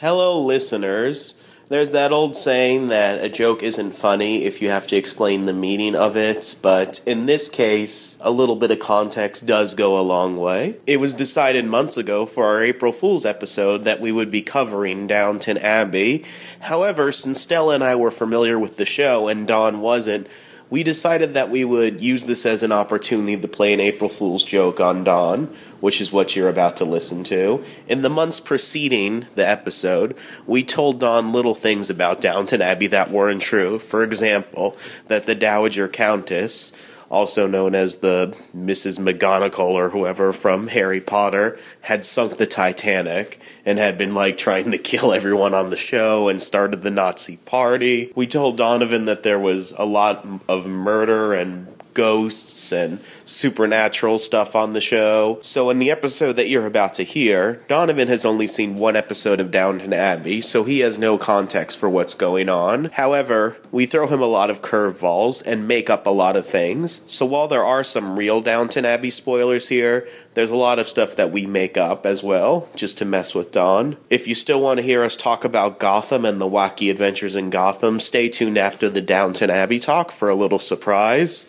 Hello, listeners. There's that old saying that a joke isn't funny if you have to explain the meaning of it, but in this case, a little bit of context does go a long way. It was decided months ago for our April Fool's episode that we would be covering Downton Abbey. However, since Stella and I were familiar with the show and Don wasn't, we decided that we would use this as an opportunity to play an April Fool's joke on Don, which is what you're about to listen to. In the months preceding the episode, we told Don little things about Downton Abbey that weren't true. For example, that the Dowager Countess also known as the Mrs. McGonagall or whoever from Harry Potter, had sunk the Titanic and had been like trying to kill everyone on the show and started the Nazi party. We told Donovan that there was a lot of murder and ghosts and supernatural stuff on the show. So, in the episode that you're about to hear, Donovan has only seen one episode of Downton Abbey, so he has no context for what's going on. However, we throw him a lot of curveballs and make up a lot of things. So, while there are some real Downton Abbey spoilers here, there's a lot of stuff that we make up as well, just to mess with Don. If you still want to hear us talk about Gotham and the wacky adventures in Gotham, stay tuned after the Downton Abbey talk for a little surprise.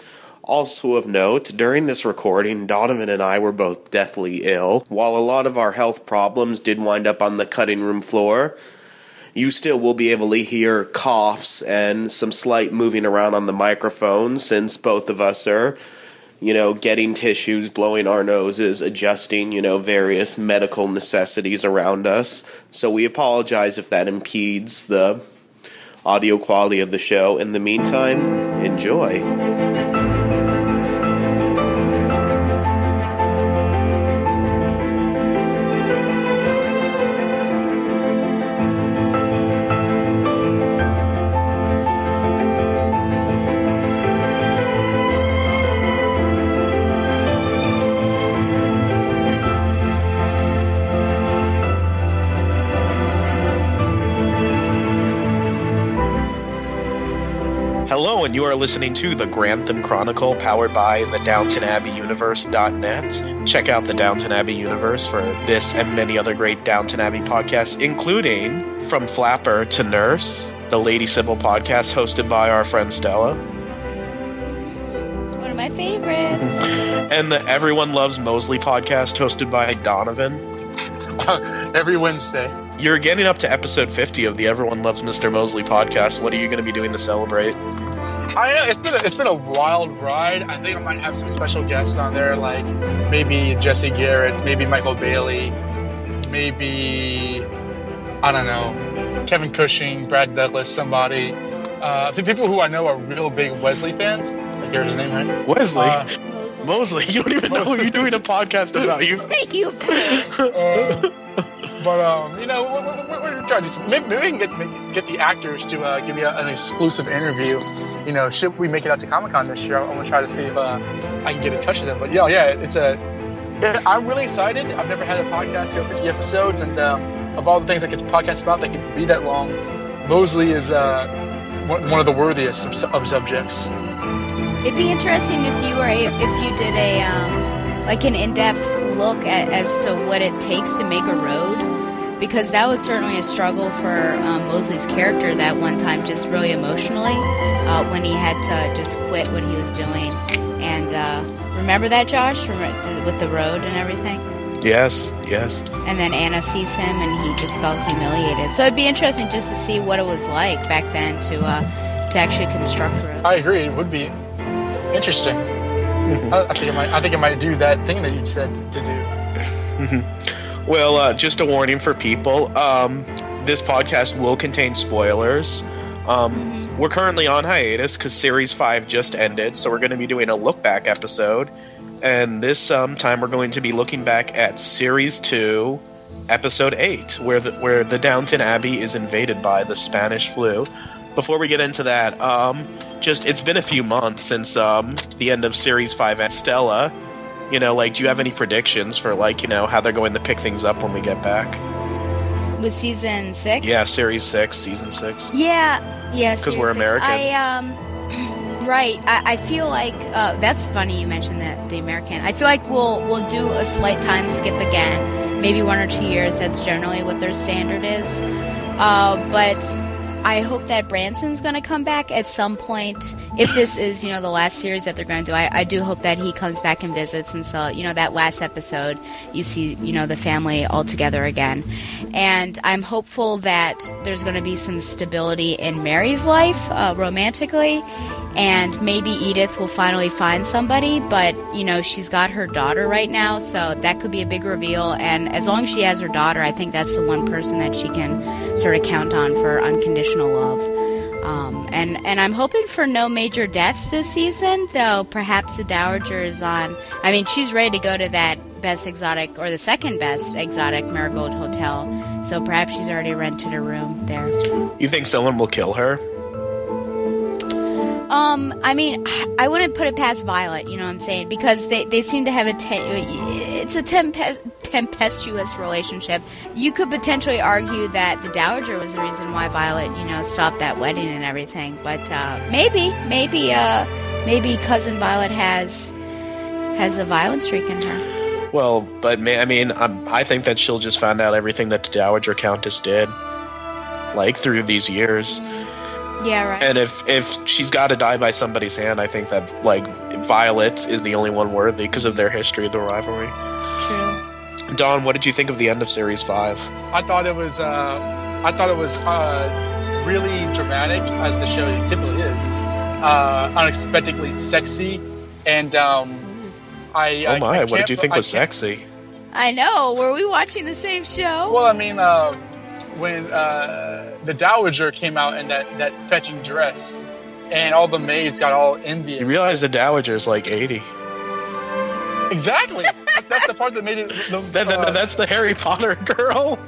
Also of note, during this recording, Donovan and I were both deathly ill. While a lot of our health problems did wind up on the cutting room floor, you still will be able to hear coughs and some slight moving around on the microphone since both of us are, you know, getting tissues, blowing our noses, adjusting, you know, various medical necessities around us. So we apologize if that impedes the audio quality of the show. In the meantime, enjoy. And you are listening to the Grantham Chronicle powered by the Downton Abbey Universe.net. Check out the Downton Abbey Universe for this and many other great Downton Abbey podcasts, including From Flapper to Nurse, the Lady Sybil podcast hosted by our friend Stella, One of my favorites. and the Everyone Loves Mosley podcast hosted by Donovan. every Wednesday. You're getting up to episode 50 of the Everyone Loves Mr. Mosley podcast. What are you going to be doing to celebrate? I know it's been a, it's been a wild ride. I think I might have some special guests on there, like maybe Jesse Garrett, maybe Michael Bailey, maybe I don't know, Kevin Cushing, Brad Douglas, somebody. Uh, the people who I know are real big Wesley fans. I hear his name right. Wesley. Uh, Mosley. Mosley, you don't even know who you're doing a podcast about. You Thank you. Uh, but um, you know, we're, we're, trying to maybe, maybe we can get get the actors to uh, give me an exclusive interview. You know, should we make it out to Comic Con this year? I'm gonna try to see if uh, I can get in touch with them. But yeah, yeah, it's a. I'm really excited. I've never had a podcast here, 50 episodes, and uh, of all the things I could podcast about that could be that long, Mosley is uh, one, of the worthiest of, of subjects. It'd be interesting if you were a, if you did a um, like an in-depth look at as to what it takes to make a road, because that was certainly a struggle for um, Mosley's character that one time, just really emotionally, uh, when he had to just quit what he was doing. And uh, remember that, Josh, Remember with the road and everything. Yes, yes. And then Anna sees him, and he just felt humiliated. So it'd be interesting just to see what it was like back then to uh, to actually construct roads. I agree. It would be interesting. I, I think I might. I think I might do that thing that you said to do. Well, uh, just a warning for people. Um, this podcast will contain spoilers. Um, we're currently on hiatus because Series 5 just ended, so we're going to be doing a look back episode. And this um, time we're going to be looking back at Series 2, Episode 8, where the, where the Downton Abbey is invaded by the Spanish flu. Before we get into that, um, just it's been a few months since um, the end of Series 5 at Stella. You know, like, do you have any predictions for, like, you know, how they're going to pick things up when we get back? With season six, Yeah, Series 6, Season 6. Yeah, because we're. American. I um, right. I, I feel like uh, that's funny. You mentioned that the American. I feel like we'll we'll do a slight time skip again maybe one or two years. That's generally what their standard is. Uh, but I hope that Branson's going to come back at some point. If this is, you know, the last series that they're going to do, I, I, do hope that he comes back and visits. And so, you know, that last episode, you see, you know, the family all together again. And I'm hopeful that there's going to be some stability in Mary's life uh, romantically and maybe Edith will finally find somebody, but you know, she's got her daughter right now, so that could be a big reveal. And as long as she has her daughter, I think that's the one person that she can sort of count on for unconditional love. Um, and and I'm hoping for no major deaths this season, though. Perhaps the Dowager is on. I mean, she's ready to go to that best exotic or the second best exotic Marigold Hotel, so perhaps she's already rented a room there. You think someone will kill her? Um, I mean, I wouldn't put it past Violet. You know what I'm saying? Because they, they seem to have a it's a tempe- tempestuous relationship. You could potentially argue that the Dowager was the reason why Violet, you know, stopped that wedding and everything. But uh, maybe, maybe, uh, maybe cousin Violet has has a violent streak in her. Well, but I mean, I'm, I think that she'll just find out everything that the Dowager Countess did, like through these years. Yeah, right. And if if she's got to die by somebody's hand, I think that like Violet is the only one worthy because of their history of the rivalry. True. Don, what did you think of the end of series five? I thought it was uh, I thought it was uh, really dramatic as the show typically is, uh, unexpectedly sexy, and um, I. Oh my! I, I what did you think was sexy? I know. Were we watching the same show? Well, I mean, uh, when uh, the dowager came out in that, that fetching dress, and all the maids got all envious. You realize the dowager's like eighty. Exactly. that's the part that made it. The, that, that, uh, that's the Harry Potter girl.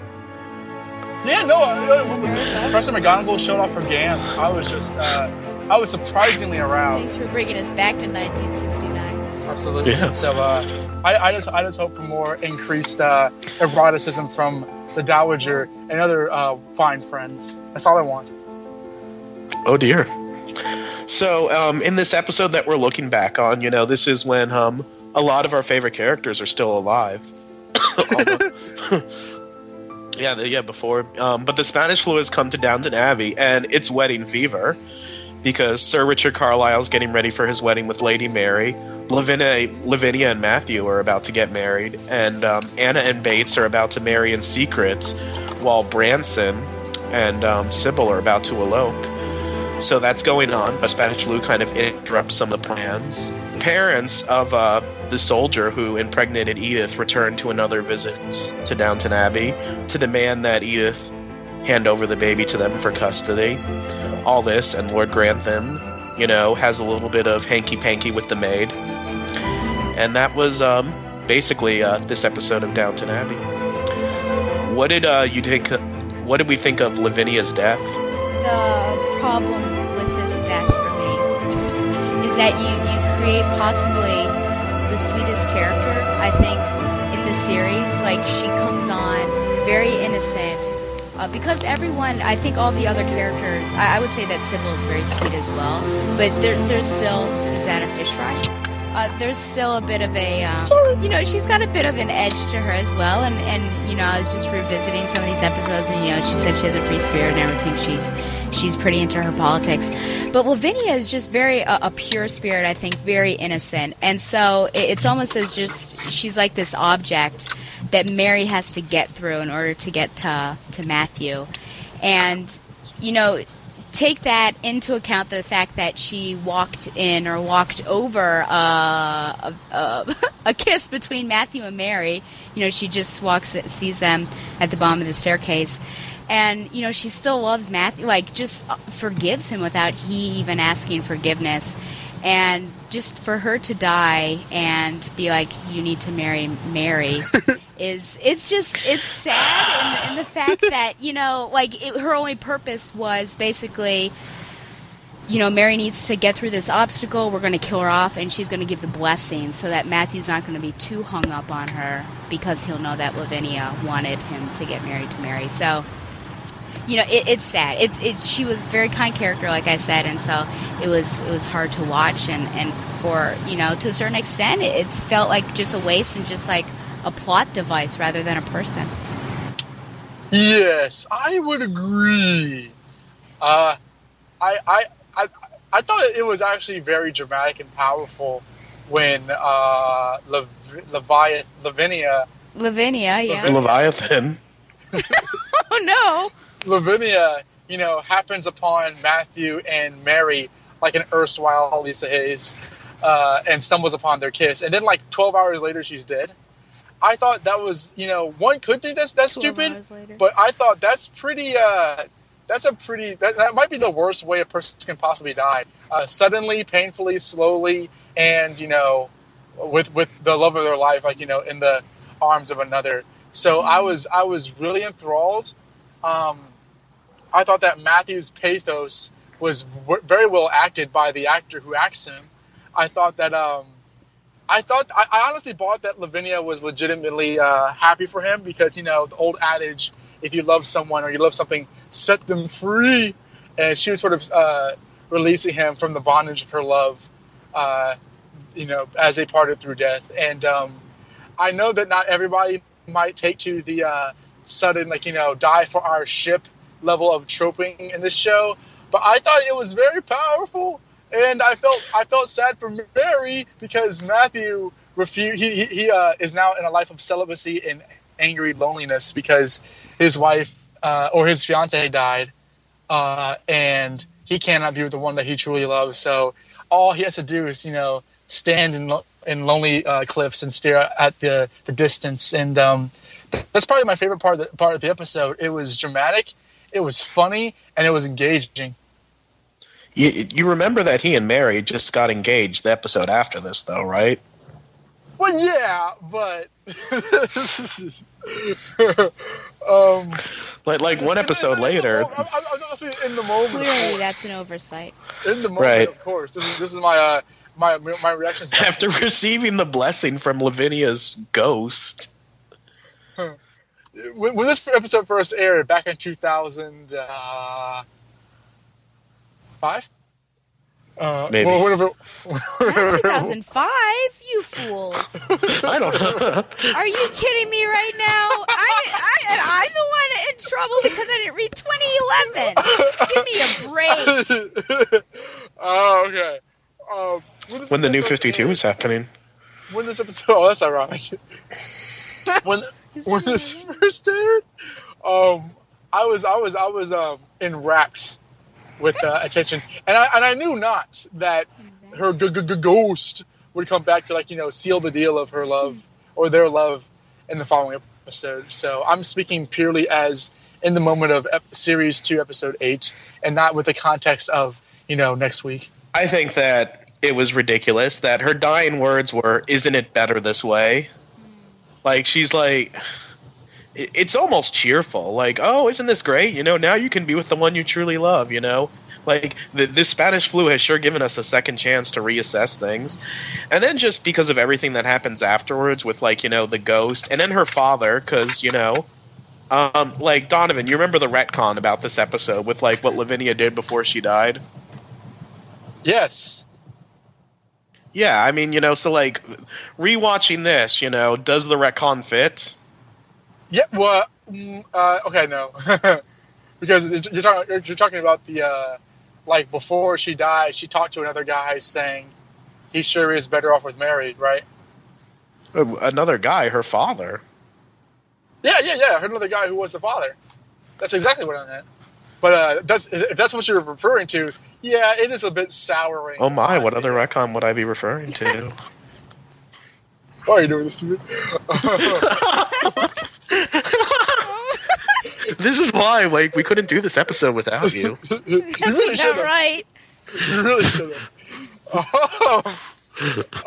Yeah, no. Uh, when Professor McGonagall showed off her gams. I was just, uh, I was surprisingly aroused. Thanks for bringing us back to 1969. Absolutely. Yeah. So, uh, I, I just, I just hope for more increased uh, eroticism from the dowager and other uh, fine friends. That's all I want. Oh dear. So, um, in this episode that we're looking back on, you know, this is when um, a lot of our favorite characters are still alive. Yeah, the, yeah, before. Um, but the Spanish flu has come to Downton Abbey, and it's wedding fever because Sir Richard Carlisle's getting ready for his wedding with Lady Mary. Lavinia, Lavinia and Matthew are about to get married, and um, Anna and Bates are about to marry in secret, while Branson and um, Sybil are about to elope. So that's going on. A Spanish flu kind of interrupts some of the plans. Parents of uh, the soldier who impregnated Edith return to another visit to Downton Abbey to demand that Edith hand over the baby to them for custody. All this, and Lord Grantham, you know, has a little bit of hanky panky with the maid. And that was um, basically uh, this episode of Downton Abbey. What did uh, you think? What did we think of Lavinia's death? The problem with this death for me is that you, you create possibly the sweetest character, I think, in the series. Like, she comes on very innocent. Uh, because everyone, I think all the other characters, I, I would say that Sybil is very sweet as well. But there, there's still, is that a fish fry? Uh, there's still a bit of a, um, you know, she's got a bit of an edge to her as well. And, and, you know, I was just revisiting some of these episodes, and, you know, she said she has a free spirit and everything. She's she's pretty into her politics. But Lavinia is just very, uh, a pure spirit, I think, very innocent. And so it, it's almost as just, she's like this object that Mary has to get through in order to get to, to Matthew. And, you know, take that into account the fact that she walked in or walked over uh, a, a, a kiss between Matthew and Mary. You know, she just walks, sees them at the bottom of the staircase. And, you know, she still loves Matthew, like, just forgives him without he even asking forgiveness. And just for her to die and be like, you need to marry Mary is it's just it's sad in, in the fact that you know like it, her only purpose was basically you know mary needs to get through this obstacle. We're going to kill her off and she's going to give the blessing so that matthew's not going to be too hung up on her because he'll know that lavinia wanted him to get married to mary. So you know it, it's sad it's it she was a very kind character like i said and so it was it was hard to watch and and for you know to a certain extent it, it's felt like just a waste and just like a plot device rather than a person. Yes, I would agree. Uh, I, I, I, I thought it was actually very dramatic and powerful when uh, Lev- Leviath- Lavinia, Lavinia, yeah. Leviathan. oh no. Lavinia, you know, happens upon Matthew and Mary like an erstwhile Lisa Hayes, uh, and stumbles upon their kiss, and then like 12 hours later she's dead. I thought that was, you know, one could think that's that's stupid, but I thought that's pretty. Uh, that's a pretty. That, that might be the worst way a person can possibly die. Uh, suddenly, painfully, slowly, and you know, with with the love of their life, like you know, in the arms of another. So I was I was really enthralled. Um, I thought that Matthew's pathos was w- very well acted by the actor who acts him. I thought that um, I thought I, I honestly bought that Lavinia was legitimately uh, happy for him because you know the old adage, if you love someone or you love something, set them free, and she was sort of uh, releasing him from the bondage of her love, uh, you know, as they parted through death. And um, I know that not everybody might take to the uh, sudden like you know die for our ship level of troping in this show, but I thought it was very powerful and I felt I felt sad for Mary because Matthew refu- he he, he uh, is now in a life of celibacy and angry loneliness because his wife uh, or his fiance died, uh, and he cannot be with the one that he truly loves. So all he has to do is you know stand in in lonely uh, cliffs and stare at the the distance, and um, that's probably my favorite part of the, part of the episode. It was dramatic, it was funny, and it was engaging. You, you remember that he and Mary just got engaged the episode after this, though, right? Well, yeah, but um, Like, like one episode later. I'm, I'm, I'm not saying in the moment. Clearly, that's an oversight. in the moment, Right. of course. This is this is my uh, my my reactions. After receiving the blessing from Lavinia's ghost. When, when this episode first aired back in 2005. Uh, Maybe. Well, whatever. Not 2005, you fools. I don't know. Are you kidding me right now? I, I, I'm the one in trouble because I didn't read 2011. Give me a break. oh, okay. Um, this when the new 52 aired- was happening. when this episode oh that's ironic when when this first aired um i was i was i was um enwrapped with uh, attention. And i and i knew not that her g- g- g- ghost would come back to like you know seal the deal of her love or their love in the following episode. So i'm speaking purely as in the moment of ep- series 2 episode 8 and not with the context of you know next week. I think that it was ridiculous that her dying words were, Isn't it better this way? Like, she's like, it's almost cheerful. Like, oh, isn't this great? You know, now you can be with the one you truly love, you know? Like, the, this Spanish flu has sure given us a second chance to reassess things. And then just because of everything that happens afterwards with, like, you know, the ghost, and then her father, because, you know, um, like, Donovan, you remember the retcon about this episode with, like, what Lavinia did before she died? yes Yeah, I mean, you know, so like rewatching this, you know, does the retcon fit? Yeah, well, mm, uh, okay, no, because you're talking you're talking about the uh, like before she died, she talked to another guy saying he sure is better off with married, right? Uh, Another guy, her father. Yeah, yeah, yeah. Her another guy who was the father. That's exactly what I meant. But uh, that's if that's what you're referring to. Yeah, it is a bit souring. Oh my, what other retcon would I be referring to? Why are you doing this to me? this is why, like, we couldn't do this episode without you. you That's really should about have. right. You really should have.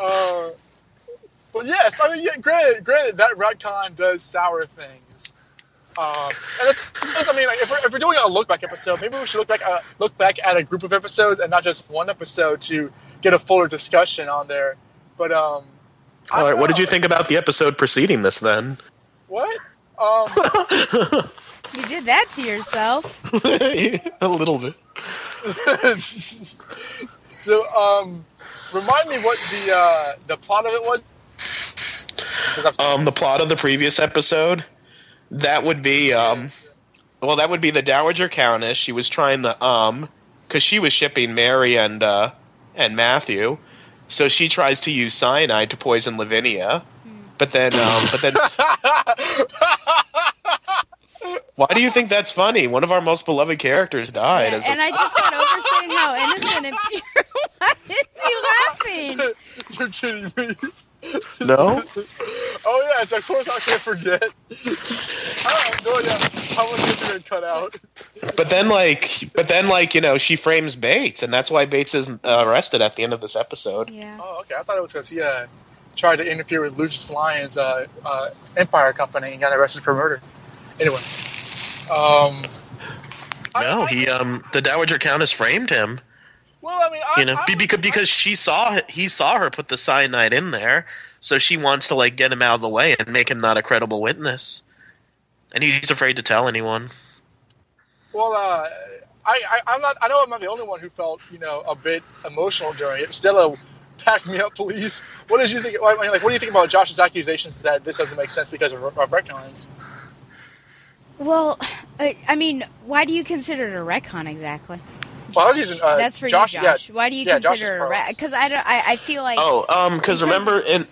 uh, but yes, I mean, yeah, granted, granted, that retcon does sour things. Um, and it's, it's- I mean, like, if, we're, if we're doing a look back episode, maybe we should look back uh, look back at a group of episodes and not just one episode to get a fuller discussion on there. But um, All right, don't what did you think about the episode preceding this then? What? Um, You did that to yourself. A little bit. so um, remind me what the uh, the plot of it was. Since I've seen Um, the plot of the previous episode, that would be um, well, that would be the Dowager Countess. She was trying the um, because she was shipping Mary and uh and Matthew, so she tries to use cyanide to poison Lavinia, but then um, but then why do you think that's funny? One of our most beloved characters died. Yeah, as and I just got over saying how innocent and pure. Why is he laughing? You're kidding me. No, Oh yes, of course I can't forget. I have no idea how much you're gonna cut out. but then like but then like you know she frames Bates, and that's why Bates is uh, arrested at the end of this episode. Yeah. Oh, okay. I thought it was because he uh, tried to interfere with Lucius Lyon's uh, uh, Empire Company and got arrested for murder. Anyway, um, No, I- he um the Dowager Countess framed him. Well, I mean, I, You know, I, be- because because she saw he saw her put the cyanide in there, so she wants to like get him out of the way and make him not a credible witness. And he's afraid to tell anyone. Well, uh, I, I, I'm not. I know I'm not the only one who felt, you know, a bit emotional during it. Stella, pack me up, please. What did you think? I mean, like, what do you think about Josh's accusations that this doesn't make sense because of, of retcons? Well, I, I mean, why do you consider it a retcon exactly? Well, I was using, uh, That's for Josh, you, yeah, Josh. why do you yeah, consider it a parlance. ret? Because I, don't- I, I feel like Oh, um, because Because- remember in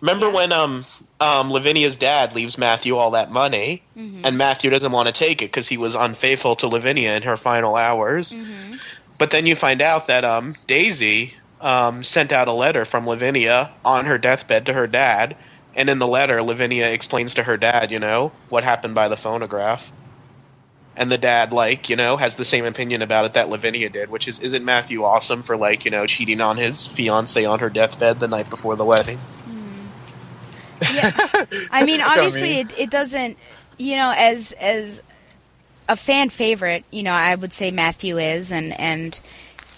remember Yeah. when um um Lavinia's dad leaves Matthew all that money, Mhm. and Matthew doesn't want to take it because he was unfaithful to Lavinia in her final hours. Mhm. But then you find out that um, Daisy um, sent out a letter from Lavinia on her deathbed to her dad, and in the letter, Lavinia explains to her dad, you know, what happened by the phonograph. And the dad, like, you know, has the same opinion about it that Lavinia did, which is, isn't Matthew awesome for, like, you know, cheating on his fiance on her deathbed the night before the wedding? Yeah, I mean, That's I obviously, mean. It, it doesn't. You know, as as a fan favorite, you know, I would say Matthew is, and and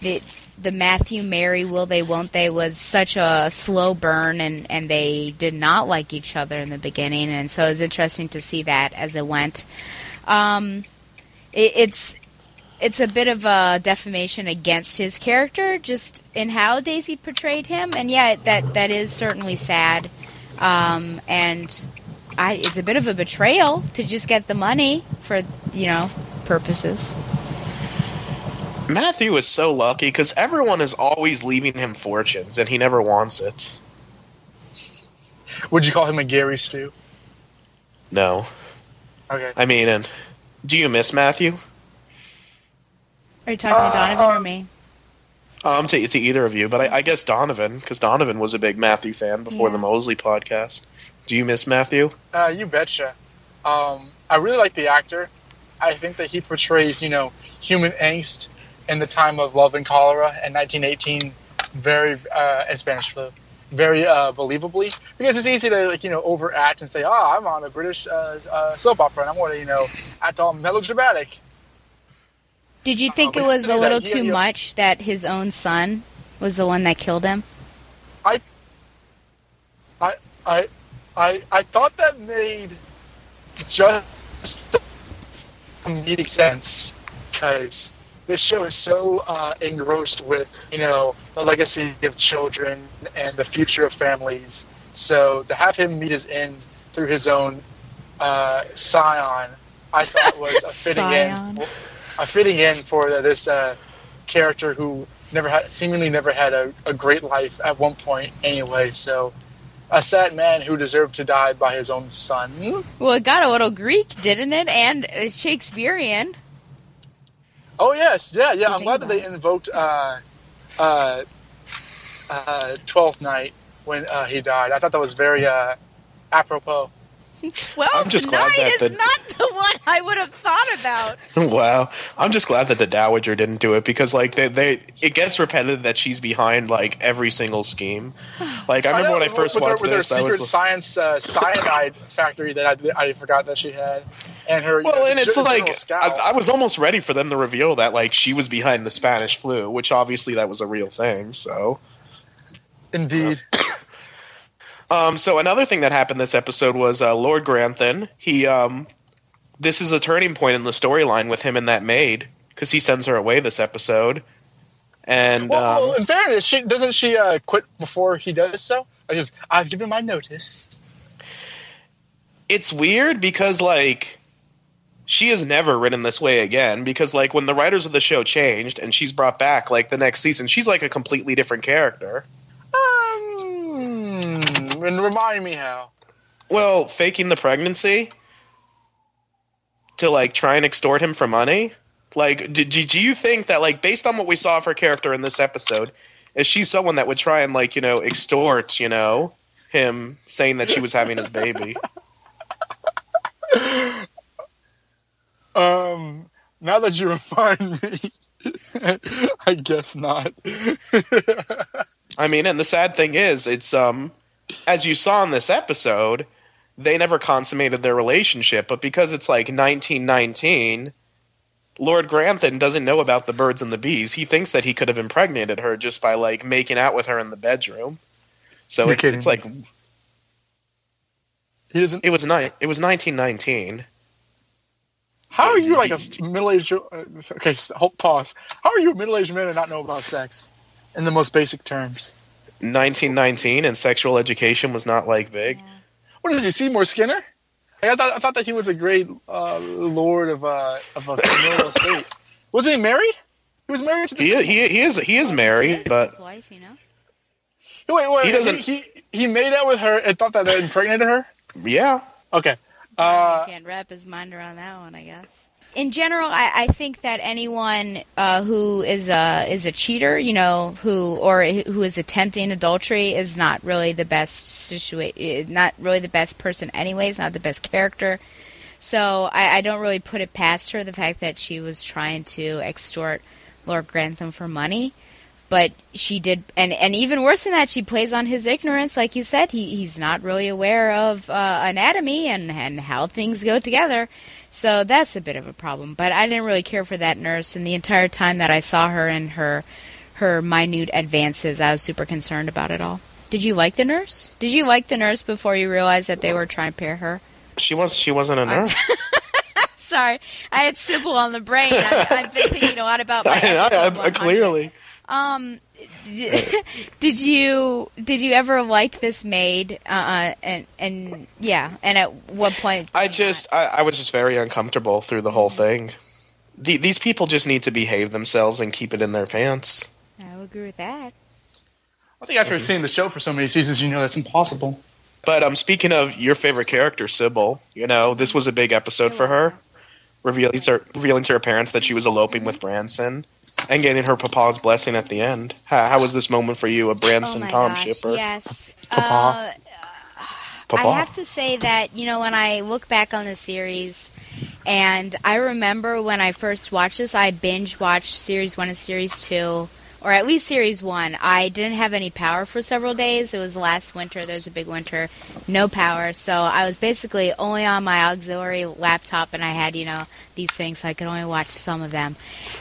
the the Matthew Mary will they won't they was such a slow burn, and and they did not like each other in the beginning, and so it was interesting to see that as it went. Um, it, it's it's a bit of a defamation against his character, just in how Daisy portrayed him, and yeah, that that is certainly sad. Um, and I, it's a bit of a betrayal to just get the money for you know purposes. Matthew is so lucky because everyone is always leaving him fortunes, and he never wants it. Would you call him a Gary Stu? No. Okay. I mean, and do you miss Matthew? Are you talking to Donovan or um, me? Um, to, to either of you, but I, I guess Donovan, because Donovan was a big Matthew fan before Yeah. the Mosley podcast. Do you miss Matthew? Uh, you betcha. Um, I really like the actor. I think that he portrays, you know, human angst in the time of love and cholera in 1918 very, uh, and Spanish flu, very uh, believably. Because it's easy to, like, you know, overact and say, oh, I'm on a British uh, uh, soap opera and I'm going to, you know, act all melodramatic. Did you think but it was a little that. Too much that his own son was the one that killed him? I, I, I, I thought that made just comedic sense because this show is so uh, engrossed with you know the legacy of children and the future of families. So to have him meet his end through his own uh, scion, I thought was a fitting in, a fitting in for this uh, character who never had, seemingly never had a, a great life at one point anyway. So a sad man who deserved to die by his own son. Well, it got a little Greek, didn't it? And it's Shakespearean. Oh yes, yeah, yeah. I'm glad that they invoked uh, uh, uh, Twelfth Night when uh, he died. I thought that was very uh, apropos. Twelfth I'm just glad night that is the- not the one I would have thought about. wow, I'm just glad that the Dowager didn't do it because like they, they it gets repetitive that she's behind like every single scheme. Like I remember know, when I first with her, watched with her this, I secret was science uh, cyanide factory that I, I forgot that she had, and her. you well, know, and it's like. I, I was almost ready for them to reveal that like she was behind the Spanish flu, which obviously that was a real thing. So. Indeed. Um, so another thing that happened this episode was uh, Lord Grantham. He, um, this is a turning point in the storyline with him and that maid because he sends her away this episode. And Well, well, um, in fairness, she doesn't she uh, quit before he does so? I just I've given my notice. it's weird because like she is never written this way again because like when the writers of the show changed and she's brought back like the next season she's like a completely different character Um, and remind me how. well faking the pregnancy to like try and extort him for money like do, do, do you think that like based on what we saw of her character in this episode is she someone that would try and like you know extort you know him saying that she was having his baby Um, now that you remind me, I guess not. I mean, and the sad thing is, it's um, as you saw in this episode, they never consummated their relationship. But because it's like 1919, Lord Grantham doesn't know about the birds and the bees. He thinks that he could have impregnated her just by like making out with her in the bedroom. So it's, it's like he doesn't. it was ni- It was 1919. How are you like a middle-aged? Uh, okay, hold, pause. How are you a middle-aged man and not know about sex, in the most basic terms? 1919 and sexual education was not like big. What is he, Seymour Skinner? Like, I thought I thought that he was a great uh, lord of uh, of a familial estate. Wasn't he married? He was married to the. He he he is he is married, Yes, but his wife, you know. wait, wait, he he doesn't- He, he made out with her and thought that that impregnated her. yeah. Okay. I Uh, can't wrap his mind around that one, I guess. In general, I, I think that anyone uh, who is a is a cheater, you know, who or who is attempting adultery is not really the best situation, not really the best person, anyways, not the best character. So I, I don't really put it past her the fact that she was trying to extort Lord Grantham for money. But she did, and, and even worse than that, she plays on his ignorance. Like you said, he, he's not really aware of uh, anatomy and, and how things go together. So that's a bit of a problem. But I didn't really care for that nurse, and the entire time that I saw her and her her minute advances, I was super concerned about it all. Did you like the nurse? Did you like the nurse before you realized that they were trying to pair her? She was she wasn't a nurse. Sorry, I had Sybil on the brain. I, I've been thinking a lot about my I, I, I, clearly. Um, did you did you ever like this maid? Uh, and and yeah, and at what point? I just I, I was just very uncomfortable through the whole thing. The, these people just need to behave themselves and keep it in their pants. I would agree with that. I think after seeing the show for so many seasons, you know that's impossible. But um, speaking of your favorite character, Sybil, you know this was a big episode for her, revealing to her, revealing to her parents that she was eloping with Branson, and getting her papa's blessing at the end. How, how was this moment for you, a Branson oh my Tom gosh, shipper? yes. Papa. Uh, Papa. I have to say that you know when I look back on the series, and I remember when I first watched this, I binge watched series one and series two, or at least series one. I didn't have any power for several days. It was last winter. There was a big winter, no power, so I was basically only on my auxiliary laptop, and I had you know these things, so I could only watch some of them.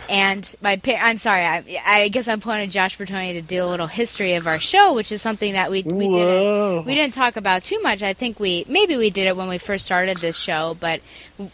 And my pa- I'm sorry, I, I guess I'm pointing Josh Bertoni to do a little history of our show, which is something that we we Whoa. didn't we didn't talk about too much. I think we maybe we did it when we first started this show, but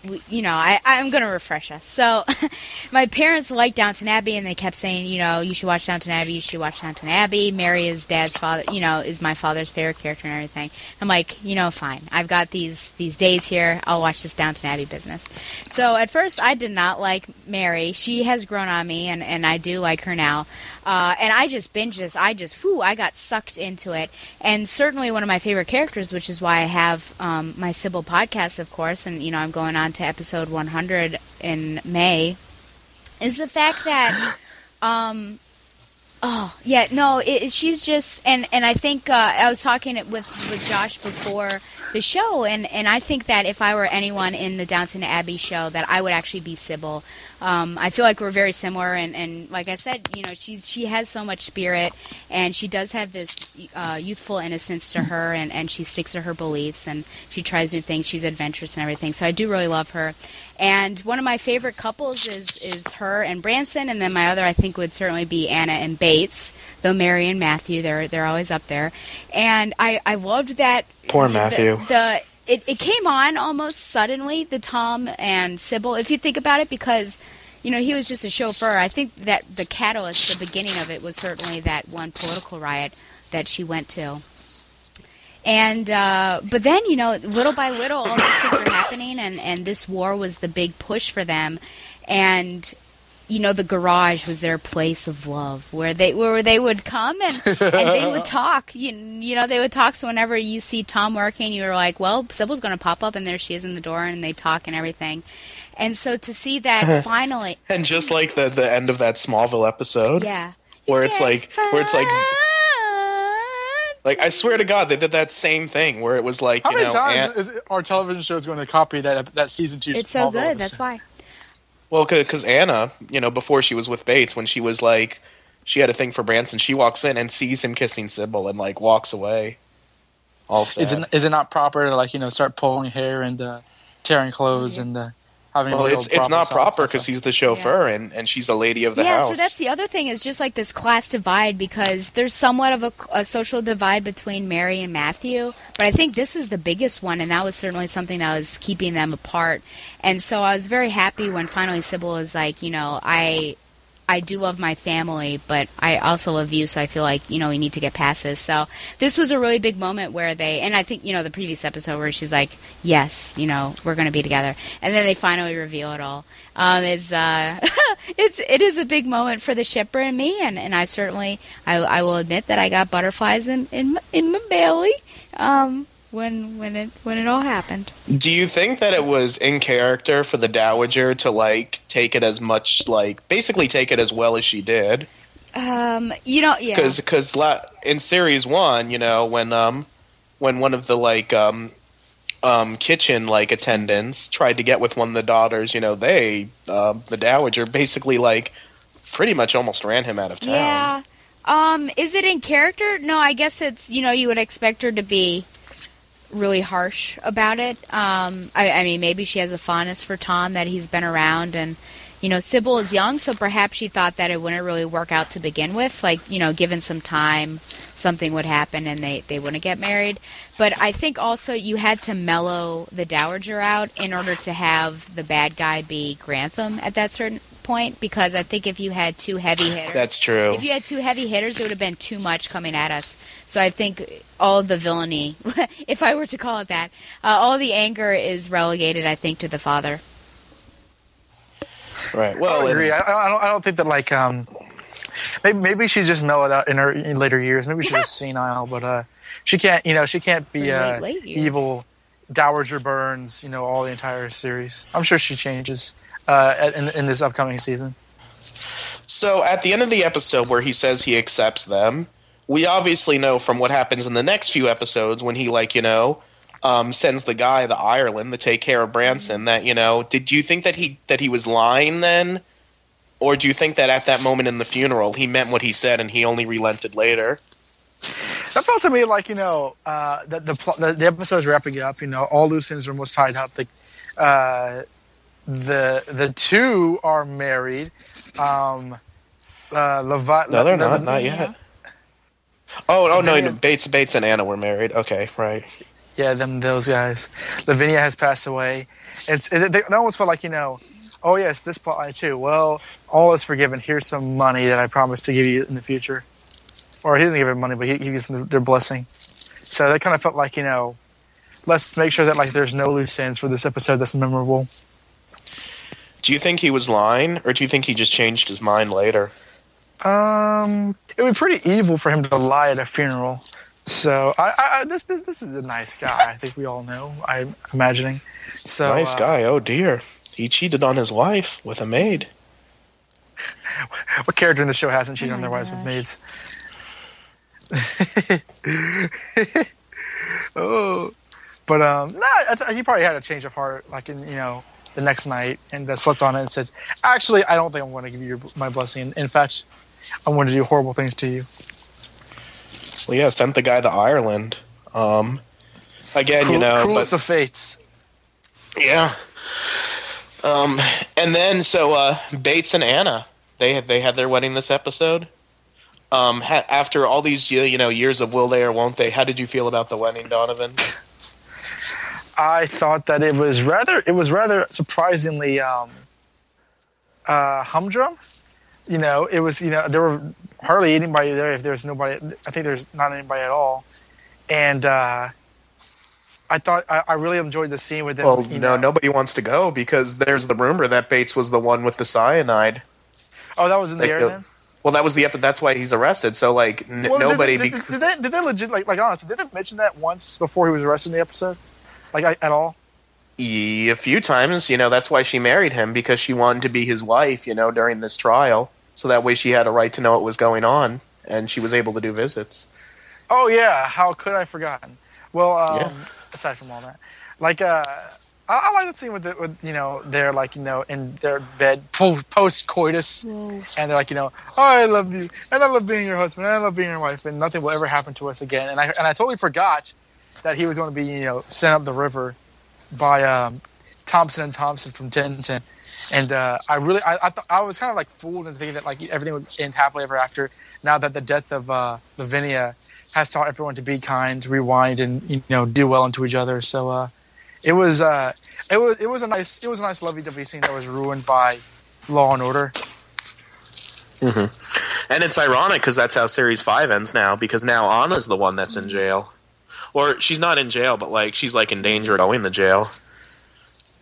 we, you know, I I'm to refresh us. So, my parents liked Downton Abbey, and they kept saying, you know, you should watch Downton Abbey. You should watch Downton Abbey. Mary is Dad's father. You know, is my father's favorite character and everything. I'm like, you know, fine. I've got these these days here. I'll watch this Downton Abbey business. So at first, I did not like Mary. She has grown on me, and and I do like her now. Uh, and I just binge this. I just, whew, I got sucked into it. And certainly one of my favorite characters, which is why I have um, my Sybil podcast, of course, and you know I'm going on to episode 100 in May, is the fact that, um, oh yeah, no, it, she's just, and and I think uh, I was talking with with Josh before the show, and and I think that if I were anyone in the Downton Abbey show, that I would actually be Sybil. Um, I feel like we're very similar, and, and like I said, you know, she's she has so much spirit, and she does have this uh, youthful innocence to her, and, and she sticks to her beliefs, and she tries new things. She's adventurous and everything, so I do really love her. And one of my favorite couples is is her and Branson, and then my other I think would certainly be Anna and Bates. Though Mary and Matthew, they're they're always up there, and I I loved that. Poor the- Matthew. the it, it came on almost suddenly the Tom and Sybil if you think about it because you know he was just a chauffeur. I think that the catalyst the beginning of it was certainly that one political riot that she went to. And uh, but then you know, little by little, all these things are happening, and and this war was the big push for them, and you know the garage was their place of love where they where they would come and, and they would talk. You, you know they would talk. So whenever you see tom working you're like well sybil's going to pop up and there she is in the door and they talk and everything. And so to see that finally And just like the the end of that Smallville episode, yeah. Where it's like where it's like like I swear to God they did that same thing where it was like How you many know times An- is our television show is going to copy that that season two? it's so Smallville good that's why well because Anna you know before she was with Bates when she was like she had a thing for Branson she walks in and sees him kissing Sybil and like walks away. All sad. Is it is it not proper to like you know start pulling hair and uh, tearing clothes and uh, having? well, a it's it's not proper because that? he's the chauffeur and, and she's a lady of the yeah, house. so that's the other thing is just like this class divide because there's somewhat of a, a social divide between Mary and Matthew, but I think this is the biggest one, and that was certainly something that was keeping them apart. And so I was very happy when finally Sybil was like, you know, I. I do love my family, but I also love you, so I feel like, you know, we need to get past this. So this was a really big moment where they, and I think, you know, the previous episode where she's like, yes, you know, we're going to be together. And then they finally reveal it all. Um, is, uh, it's, it is a big moment for the shipper and me, and, and I certainly, I, I will admit that I got butterflies in, in, in my belly, um, when, when it, when it all happened. Do you think that it was in character for the Dowager to like take it as much like basically take it as well as she did? Um, you know, yeah. Because because la- in series one, you know when um when one of the like um um kitchen like attendants tried to get with one of the daughters, you know they um the Dowager basically like pretty much almost ran him out of town. Yeah. Um, is it in character? No, I guess it's you know you would expect her to be really harsh about it. Um, I, I mean maybe she has a fondness for Tom that he's been around, and you know Sybil is young, so perhaps she thought that it wouldn't really work out to begin with. Like you know, given some time, something would happen and they they wouldn't get married. But I think also you had to mellow the dowager out in order to have the bad guy be Grantham at that certain point because I think if you had two heavy hitters That's true. if you had two heavy hitters, it would have been too much coming at us. So I think all the villainy, if I were to call it that, uh, all the anger is relegated, I think, to the father. right. Well, I agree. I, I don't. I don't think that like um, maybe maybe she just mellowed out in her in later years. Maybe she's just senile, but uh, she can't. You know, she can't be Late, uh, late years. evil Dowager Burns. You know, all the entire series. I'm sure she changes uh, in in this upcoming season. So at the end of the episode where he says he accepts them, we obviously know from what happens in the next few episodes when he like, you know, um, sends the guy to Ireland to take care of Branson that, you know, did you think that he that he was lying then? Or do you think that at that moment in the funeral he meant what he said and he only relented later? That felt to me like you know uh, that the, the the episode's wrapping up. You know, all loose ends are almost tied up. The uh, the the two are married. Um, uh, Levi- No, they're not, not yet. Oh, oh no, Lavinia- no, Bates Bates and Anna were married. Okay, right. Yeah, them those guys. Lavinia has passed away. It's it, they, almost felt like you know, oh yes, this plot line too. Well, all is forgiven. Here's some money that I promised to give you in the future, or he doesn't give her money, but he, he gives them their blessing. So that kind of felt like you know, let's make sure that like there's no loose ends for this episode that's memorable. Do you think he was lying or do you think he just changed his mind later? Um, it would be pretty evil for him to lie at a funeral. So I, I, I this, this this is a nice guy. I think we all know. I'm imagining. So nice uh, guy. Oh dear. He cheated on his wife with a maid. What character in the show hasn't cheated Oh on their my wives with maids? oh, but um, no, I th- he probably had a change of heart, like in you know the next night, and uh, slept on it and says, "Actually, I don't think I'm going to give you your, my blessing. In fact, I'm going to do horrible things to you." Well, yeah, sent the guy to Ireland. Um, again, you know, cruelest but of fates. yeah. Um, and then so uh, Bates and Anna, they had they had their wedding this episode. Um, ha- after all these you know years of will they or won't they, how did you feel about the wedding, Donovan? I thought that it was rather it was rather surprisingly um, uh, humdrum. You know, it was you know there were hardly anybody there. If there's nobody, I think there's not anybody at all. And uh, I thought I, I really enjoyed the scene with them. Well, you no, know- nobody wants to go because there's the rumor that Bates was the one with the cyanide. Oh, that was in the They air then. Well, that was the episode. That's why he's arrested. So, like, n- Well, nobody. Did, did, did they, did they legit like like honestly? Did they mention that once before he was arrested in the episode? Like I, at all? a few times, you know, that's why she married him because she wanted to be his wife, you know, during this trial. So that way she had a right to know what was going on and she was able to do visits. Oh yeah, how could I have forgotten? Well, um, Yeah. aside from all that, like uh, I, I like the scene with the, with you know they're like you know in their bed post coitus, and they're like you know oh, I love you and I love being your husband and I love being your wife and nothing will ever happen to us again. And I and I totally forgot that he was going to be you know sent up the river by um, Thomson and Thompson from Tintin. And uh, I really, I, I, th- I was kind of like fooled into thinking that like everything would end happily ever after. Now that the death of uh, Lavinia has taught everyone to be kind, rewind, and you know do well unto each other. So uh, it was, uh, it was, it was a nice, it was a nice lovey-dovey scene that was ruined by Law and Order. And it's ironic because that's how Series 5 ends now because now Anna's the one that's in jail. Or she's not in jail, but like she's like in danger of going to jail.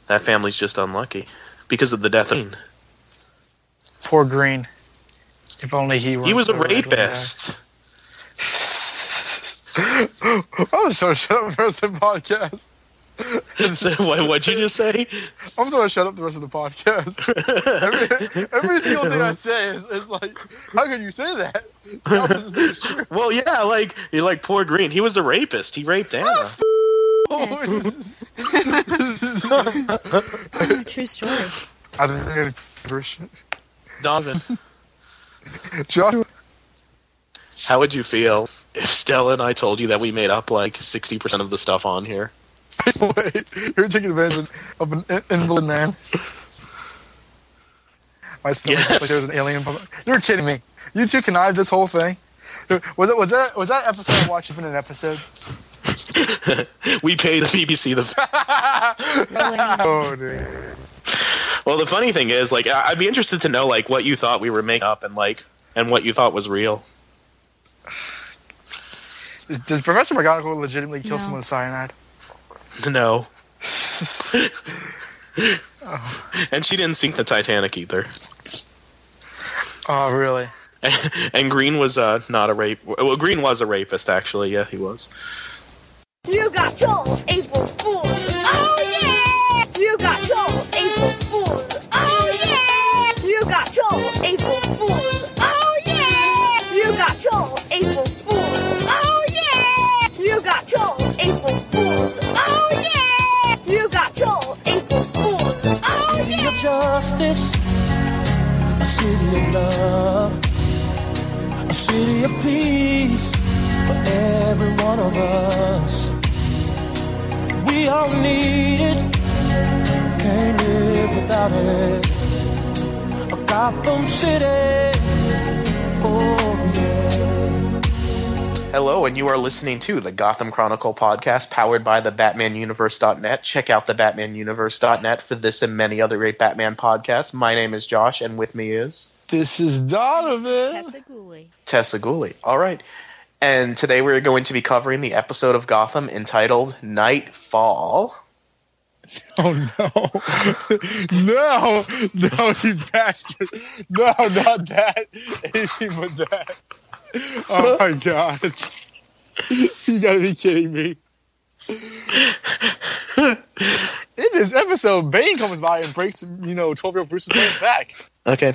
That family's just unlucky because of the death of Green. Poor Green. If only he. He was a rapist. I'm just gonna shut up for the podcast. So what, what'd you just say? I'm just gonna shut up the rest of the podcast. Every, every single thing I say is, is like, how can you say that? The opposite thing is true. Well, yeah, like you're like poor Green. He was a rapist. He raped ah, Anna. True story. I don't know. Version. Donovan, Joshua, how would you feel if Stella and I told you that we made up like sixty percent of the stuff on here? Wait, you're taking advantage of- of an invalid man. My stomach Yes. felt like there was an alien. You're kidding me. You two connived this whole thing. Was it was that was that episode I watched even an episode? we pay the BBC the. Oh, dude. Well, the funny thing is, like, I- I'd be interested to know like what you thought we were making up and like and what you thought was real. Does Professor McGonagall legitimately kill No. someone with cyanide? No. and she didn't sink the Titanic either. Oh, really? and Green was uh, not a rape. Well, Green was a rapist, actually. Yeah, he was. You got told April Fool. Justice, a city of love, a city of peace for every one of us. We all need it, can't live without it. A Gotham City, Hello, and you are listening to the Gotham Chronicle podcast powered by the BatmanUniverse.net. Check out the BatmanUniverse.net for this and many other great Batman podcasts. My name is Josh, and with me is This is Donovan. Tessa Gooley. Tessa Gooley. All right. And today we're going to be covering the episode of Gotham entitled Nightfall. Oh no! no! No, you bastard! No, not that! Anything but that! Oh my god! You gotta be kidding me! In this episode, Bane comes by and breaks, you know, twelve-year-old Bruce's Wayne's back. Okay.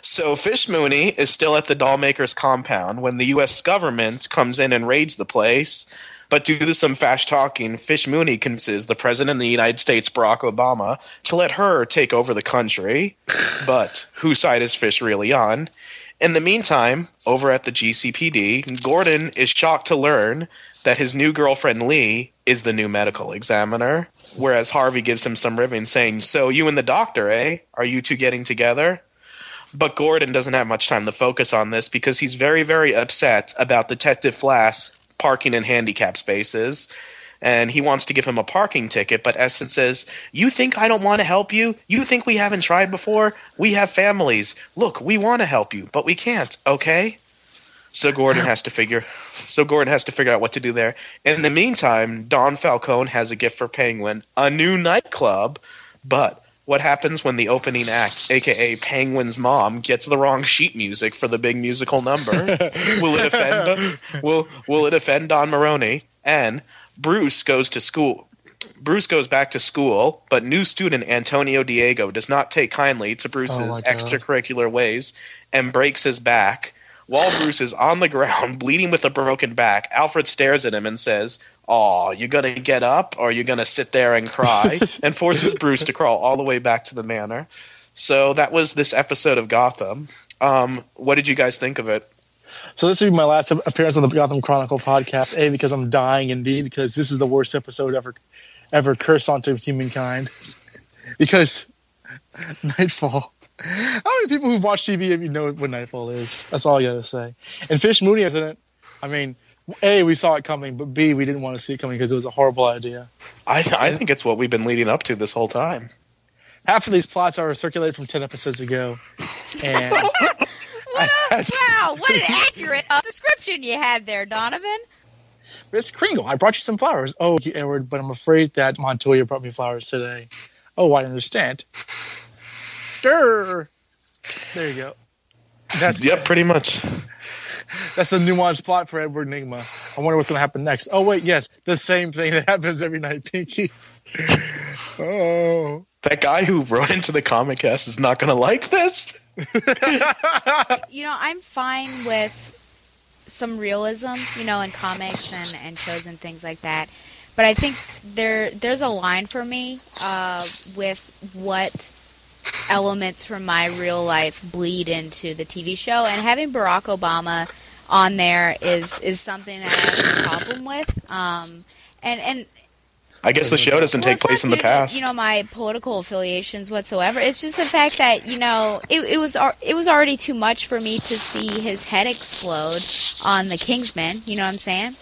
So Fish Mooney is still at the Dollmaker's compound when the U.S. government comes in and raids the place. But due to some fast talking, Fish Mooney convinces the President of the United States, Barack Obama, to let her take over the country. But whose side is Fish really on? In the meantime, over at the GCPD, Gordon is shocked to learn that his new girlfriend Lee is the new medical examiner. Whereas Harvey gives him some ribbon saying, So you and the doctor, eh? Are you two getting together? But Gordon doesn't have much time to focus on this because he's very, very upset about Detective Flass parking in handicap spaces. And he wants to give him a parking ticket, but Essen says, You think I don't want to help you? You think we haven't tried before? We have families. Look, we want to help you, but we can't, okay? So Gordon has to figure. So Gordon has to figure out what to do there. In the meantime, Don Falcone has a gift for Penguin, a new nightclub. But what happens when the opening act, aka Penguin's mom, gets the wrong sheet music for the big musical number? will it offend? Will Will it offend Don Maroni? And Bruce goes to school. Bruce goes back to school, but new student Antonio Diego does not take kindly to Bruce's Oh extracurricular ways and breaks his back. While Bruce is on the ground, bleeding with a broken back, Alfred stares at him and says, Aw, you gonna get up or you gonna sit there and cry? and forces Bruce to crawl all the way back to the manor. So that was this episode of Gotham. Um, what did you guys think of it? So this will be my last appearance on the Gotham Chronicle podcast. A because I'm dying, and B because this is the worst episode ever, ever cursed onto humankind. Because Nightfall. How many people who watch TV even know what Nightfall is? That's all I gotta say. And Fish Mooney is in it. I mean, A, we saw it coming, but B, we didn't want to see it coming because it was a horrible idea. I, I think it's what we've been leading up to this whole time. Half of these plots are circulated from 10 episodes ago. And What a, wow, what an accurate uh, description you had there, Donovan. Miss Kringle, I brought you some flowers. Oh, Edward, but I'm afraid that Montoya brought me flowers today. Oh, I understand. Grr. There you go. That's Yep, pretty much. that's the nuanced plot for Edward Nigma. I wonder what's going to happen next. Oh wait, yes, the same thing that happens every night, Pinky. oh, That guy who wrote into the comic cast is not going to like this. You know, I'm fine with some realism, you know, in comics and, and shows and things like that. But I think there there's a line for me uh, with what elements from my real life bleed into the TV show, and having Barack Obama on there is is something that I have a problem with. Um, and and I guess the show doesn't well, take place in the due to, past. You know, my political affiliations whatsoever. It's just the fact that you know it, it was it was already too much for me to see his head explode on the Kingsman. You know what I'm saying?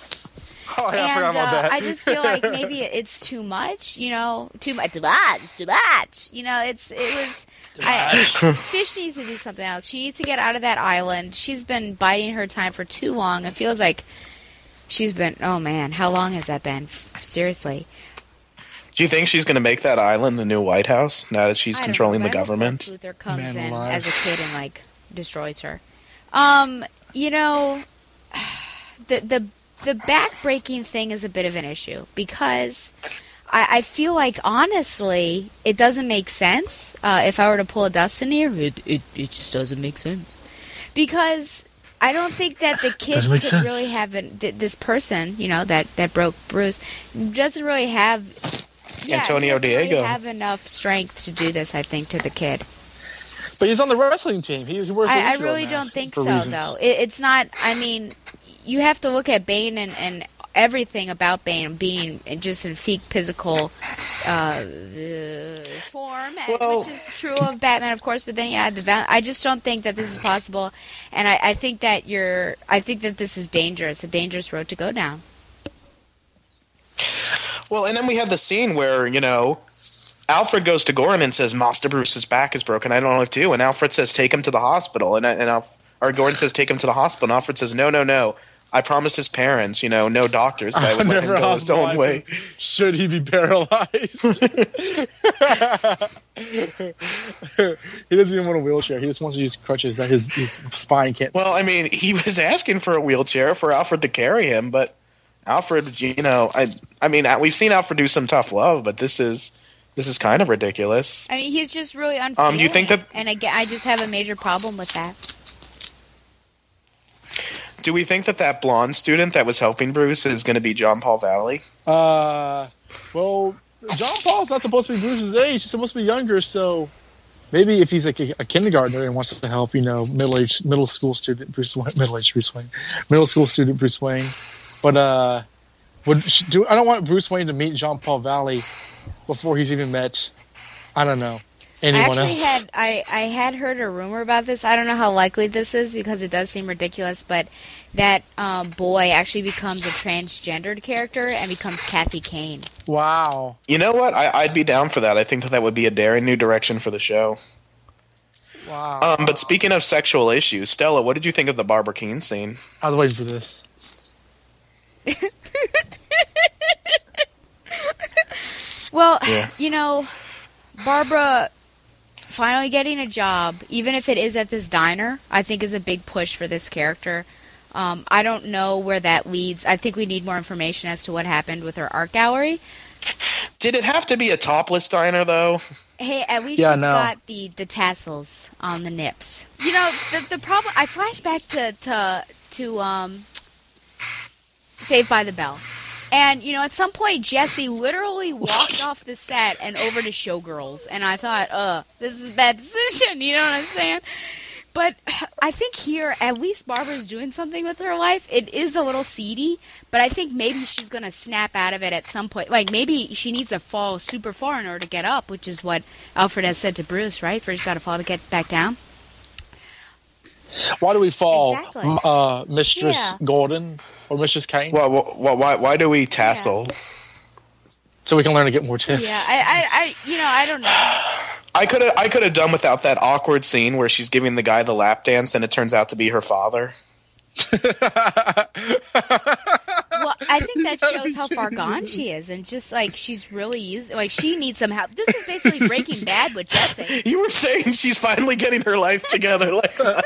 oh yeah, I and forgot about uh, that. I just feel like maybe it's too much. You know, too much, too much, too much. You know, it's it was. I, Fish needs to do something else. She needs to get out of that island. She's been biding her time for too long. It feels like she's been. Oh man, how long has that been? Seriously. Do you think she's going to make that island the new White House now that she's I controlling know, the but I hope government? Luther comes Man in alive. as a kid and like destroys her. Um, you know, the the the backbreaking thing is a bit of an issue because I, I feel like honestly it doesn't make sense. Uh, if I were to pull a Dustin here, it, it it just doesn't make sense because. I don't think that the kid Doesn't make could sense. really have an, th- this person, you know, that, that broke Bruce, doesn't really have yeah, Antonio he doesn't really Diego. have enough strength to do this. I think to the kid. but he's on the wrestling team. He, he wears. a I, I luchador really don't think so, reasons. though. It, it's not. I mean, you have to look at Bane and, and everything about Bane being just in peak physical uh, form, and- Well- which is true of Batman, of course. But then you add the. Val- I just don't think that this is possible, and I, I think that you're. I think that this is dangerous. A dangerous road to go down. Well, and then we had the scene where, you know, Alfred goes to Gordon and says, Master Bruce's back is broken. I don't know what to do. And Alfred says, take him to the hospital. And, and Alf- or Gordon says, take him to the hospital. And Alfred says, no, no, no. I promised his parents, you know, no doctors, that I would let him Never go his own way. Should he be paralyzed? he doesn't even want a wheelchair. He just wants to use crutches that his, his spine can't. Well, I mean, he was asking for a wheelchair for Alfred to carry him, but Alfred, you know, I, I mean, we've seen Alfred do some tough love, but this is, this is kind of ridiculous. I mean, he's just really unfeeling. Um, do you think that- And again, I just have a major problem with that. Do we think that that blonde student that was helping Bruce is going to be John Paul Valley? Uh, well, John Paul's not supposed to be Bruce's age. He's supposed to be younger. So maybe if he's like a, a kindergartner and wants to help, you know, middle middle school student Bruce Wayne, middle age Bruce Wayne, middle school student Bruce Wayne. But uh, would do I don't want Bruce Wayne to meet John Paul Valley before he's even met. I don't know I actually else. had I, I had heard a rumor about this. I don't know how likely this is because it does seem ridiculous, but that um, boy actually becomes a transgendered character and becomes Kathy Kane. wow. You know what? I, I'd be down for that. I think that that would be a daring new direction for the show. Wow. Um, but speaking of sexual issues, Stella, what did you think of the Barbara Kean scene? I was waiting for this. Well, Yeah. you know, Barbara finally getting a job, even if it is at this diner, I think is a big push for this character. Um, I don't know where that leads. I think we need more information as to what happened with her art gallery. Did it have to be a topless diner though? Hey, at least Yeah, she's no. got the, the tassels on the nips. You know, the, the problem. I flash back to to to um, Saved by the Bell, and you know, at some point, Jesse literally walked off the set and over to Showgirls, and I thought, uh, this is a bad decision. You know what I'm saying? But I think here, at least Barbara's doing something with her life. It is a little seedy, but I think maybe she's going to snap out of it at some point. Like, maybe she needs to fall super far in order to get up, which is what Alfred has said to Bruce, right? First, got to fall to get back down. Why do we fall, Exactly. uh, Mistress Yeah. Gordon or Mistress Kane? Well, why, why, why do we tassel? so we can learn to get more tips. Yeah, I, I, I you know, I don't know. I could have I could have done without that awkward scene where she's giving the guy the lap dance and it turns out to be her father. Well, I think that shows how far gone she is, and just like she's really using, like she needs some help. This is basically Breaking Bad with Jesse. You were saying she's finally getting her life together, like not,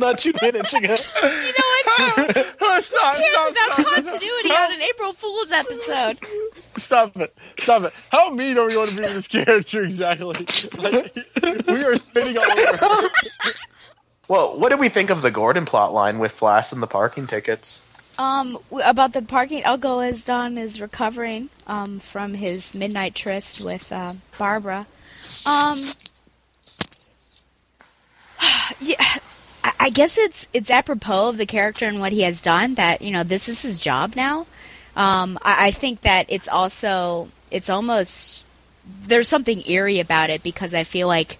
not two minutes ago. You know what? Oh, stop, Cares stop, about stop, continuity on an April Fool's episode. stop it. Stop it. How mean are we going to be to this character exactly? Like, we are spinning all over. Well, what did we think of the Gordon plot line with Flass and the parking tickets? Um, about the parking, I'll go as Don is recovering um from his midnight tryst with uh, Barbara. Um, yeah, I, I guess it's it's apropos of the character and what he has done that you know this is his job now. Um, I, I think that it's also it's almost there's something eerie about it because I feel like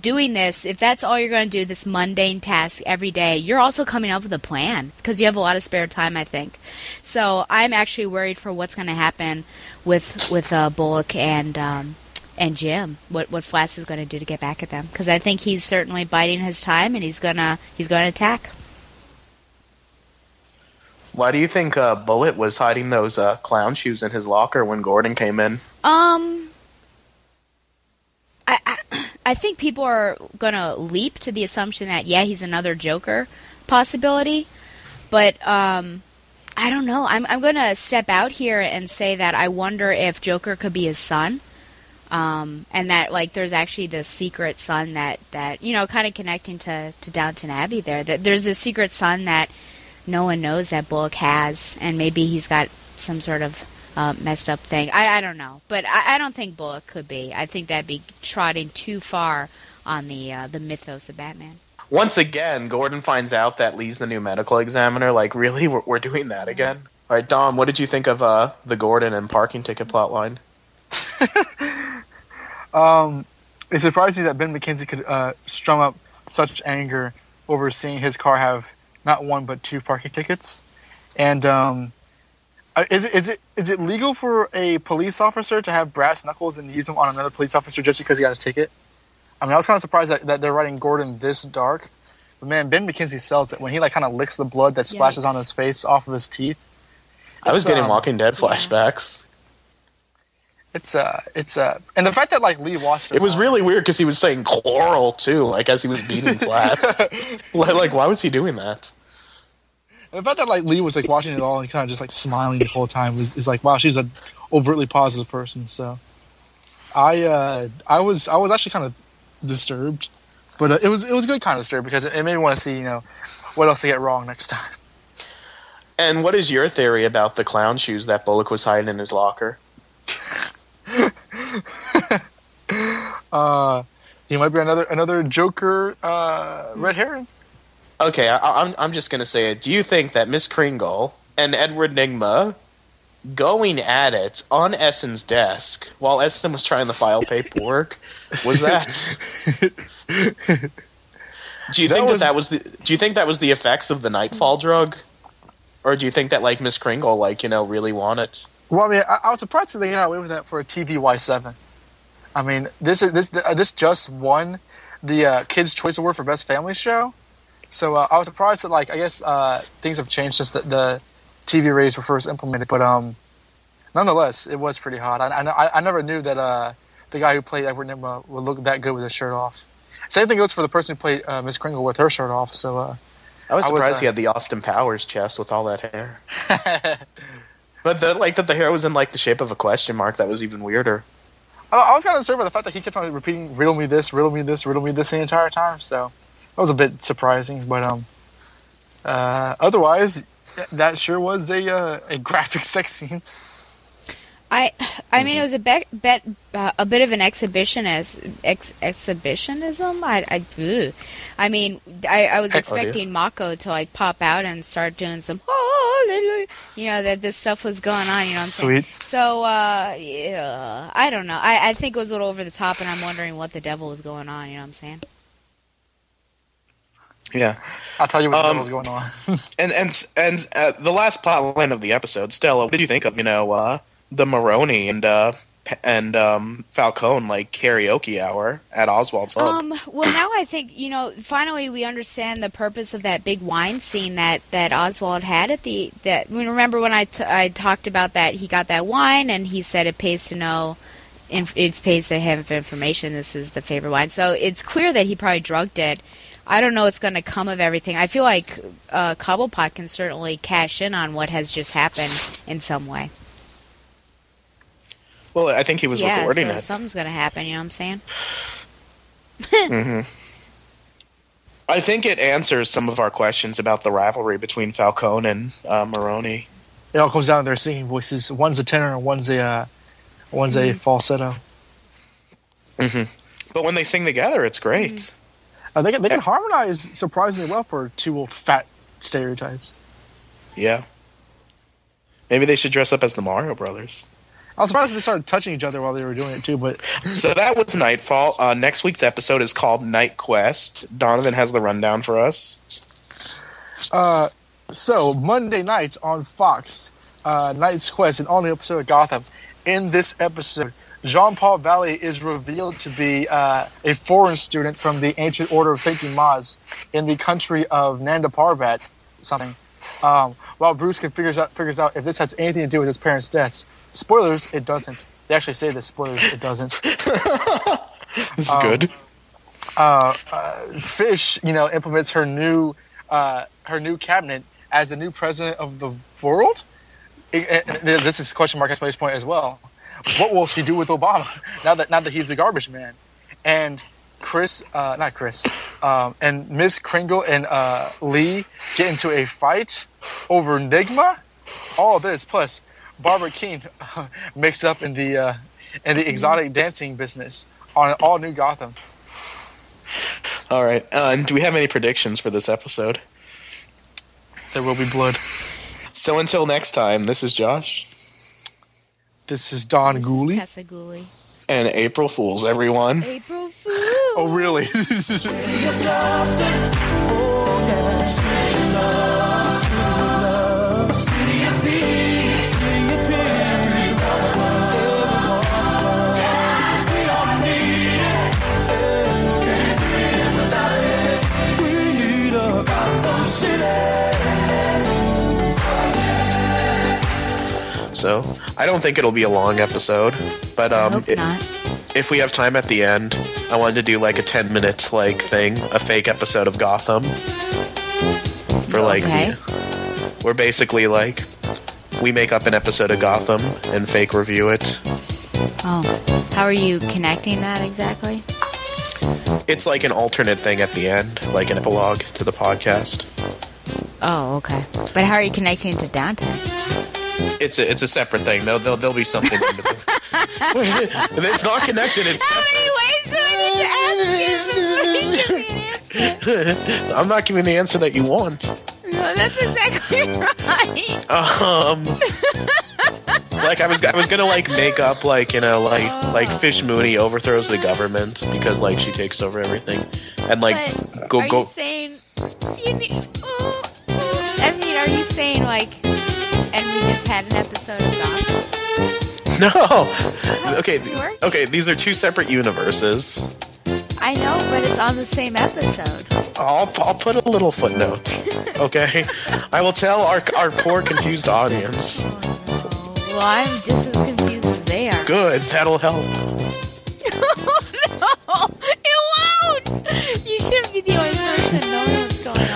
doing this, if that's all you're going to do, this mundane task every day, you're also coming up with a plan because you have a lot of spare time, I think. So I'm actually worried for what's going to happen with with uh, Bullock and um, and Jim. What what Flass is going to do to get back at them because I think he's certainly biding his time and he's gonna he's going to attack. Why do you think uh, Bullock was hiding those uh, clown shoes in his locker when Gordon came in? Um, I think people are gonna leap to the assumption that yeah, he's another Joker possibility, but um, I don't know. I'm I'm gonna step out here and say that I wonder if Joker could be his son. Um, and that like there's actually this secret son that that you know kind of connecting to to Downton Abbey there that there's this secret son that no one knows that Bullock has and maybe he's got some sort of uh, messed up thing. I, I don't know, but I, I don't think Bullock could be. I think that'd be trotting too far on the uh, the mythos of Batman. Once again, Gordon finds out that Lee's the new medical examiner. Like, really? We're, we're doing that again? All right, Dom, what did you think of uh, the Gordon and parking ticket plot line? Um, it surprised me that Ben McKenzie could uh, strum up such anger over seeing his car have not one but two parking tickets. And um, is it is it is it legal for a police officer to have brass knuckles and use them on another police officer just because he got a ticket? I mean, I was kind of surprised that, that they're writing Gordon this dark. But man, Ben McKenzie sells it when he like kind of licks the blood that splashes Yikes. on his face off of his teeth. I was getting um, Walking Dead flashbacks. It's uh, it's uh, and the fact that like Lee watched It was on- really weird because he was saying chloral too, like as he was beating Flass. like, like, why was he doing that? The fact that like Lee was like watching it all and kind of just like smiling the whole time is, is like wow she's a overtly positive person. So I uh I was I was actually kind of disturbed, but uh, it was it was good kind of disturbed because it, it made me want to see you know what else they get wrong next time. And what is your theory about the clown shoes that Bullock was hiding in his locker? Uh, he might be another another Joker uh, red herring. Okay, I, I'm I'm just gonna say it. Do you think that Miss Kringle and Edward Nigma going at it on Essen's desk while Essen was trying to file paperwork was that? do you That think was- that that was the? Do you think that was the effects of the Nightfall drug, or do you think that like Miss Kringle like you know really wanted? Well, I mean, I, I was surprised they got away with that for a TVY seven. I mean, this is this uh, this just won the uh, Kids Choice Award for Best Family Show. So uh, I was surprised that like I guess uh, things have changed since the, the TV ratings were first implemented, but um, nonetheless, it was pretty hot. I I, I, never knew that uh, the guy who played Edward Nigma would look that good with his shirt off. Same thing goes for the person who played uh, Miss Kringle with her shirt off. So uh, I was I was, surprised uh, he had the Austin Powers chest with all that hair. But the, like that the hair was in like the shape of a question mark. That was even weirder. I, I was kind of disturbed by the fact that he kept on repeating "riddle me this, riddle me this, riddle me this" the entire time. So that was a bit surprising. But um, uh, otherwise, that sure was a uh, a graphic sex scene. I, I mean, it was a bet, bet uh, a bit of an exhibition as ex, exhibitionism. I, I, ugh. I mean, I, I was Heck, expecting Mako to like pop out and start doing some hallelujah, you know, that this stuff was going on. You know what I'm saying? Sweet. So, uh, yeah, I don't know. I, I think it was a little over the top, and I'm wondering what the devil was going on. You know what I'm saying? Yeah. I'll tell you what Um, was going on. And and and uh, the last plot line of the episode, Stella. What did you think of you know uh, the Maroni and uh, and um, Falcone like karaoke hour at Oswald's home? Um, well, now I think you know. Finally, we understand the purpose of that big wine scene that that Oswald had at the that. we Remember when I, t- I talked about that? He got that wine, and he said it pays to know. Inf- it pays to have information. This is the favorite wine, so it's clear that he probably drugged it. I don't know what's going to come of everything. I feel like uh, Cobblepot can certainly cash in on what has just happened in some way. well, I think he was yeah, recording so it. something's going to happen. You know what I'm saying? mm-hmm. I think it answers some of our questions about the rivalry between Falcone and uh, Maroni. it all comes down to their singing voices. One's a tenor and one's a uh, one's a falsetto. Mm-hmm. But when they sing together, it's great. Uh, they can they can harmonize surprisingly well for two old fat stereotypes. Yeah. Maybe they should dress up as the Mario Brothers. I was surprised they started touching each other while they were doing it too. But So that was Nightfall. Uh, next week's episode is called Night Quest. Donovan has the rundown for us. Uh, so Monday nights on Fox, uh, Night's Quest, an all-new episode of Gotham. In this episode, Jean-Paul Valley is revealed to be uh, a foreign student from the Ancient Order of Saint Dumas in the country of Nanda Parbat, something. Um, while Bruce can figures out figures out if this has anything to do with his parents' deaths. Spoilers, it doesn't. They actually say this. Spoilers, it doesn't. This is Um, good. uh, uh, Fish, you know, implements her new uh, her new cabinet as the new president of the world. It- it- this is question mark exclamation point as well. What will she do with Obama now that now that he's the garbage man? And Chris, uh, not Chris, um, and Miss Kringle and uh, Lee get into a fight over Nigma. All this plus Barbara Kean mixed up in the uh, in the exotic dancing business on all new Gotham. All right. Uh, and do we have any predictions for this episode? There will be blood. So until next time, this is Josh This is Don This is Gooley. Tessa Gooley. and April Fools, everyone. April Fool. Oh, really? So I don't think it'll be a long episode, but um, hope i- not. if we have time at the end, I wanted to do like a ten minute like thing, a fake episode of Gotham. For like, Okay. the, we're basically like we make up an episode of Gotham and fake review it. Oh, how are you connecting that exactly? It's like an alternate thing at the end, like an epilogue to the podcast. Oh, okay. But how are you connecting to Downton? It's a it's a separate thing. There'll there'll, there'll be something. independent. it's not connected. It's separate. I need to ask you? I'm not giving the answer that you want. No, that's exactly right. Um, like I was I was gonna like make up like you know like like Fish Mooney overthrows the government because like she takes over everything and like But go are go you saying you need, oh, oh. I mean, are you saying like, and we just had an episode of Gotham? no okay okay these are two separate universes I know, but it's on the same episode. I'll, I'll put a little footnote. Okay, I will tell our our poor confused audience. Oh, well, I'm just as confused as they are. Good, that'll help. no, it won't. You shouldn't be the only person knowing what's going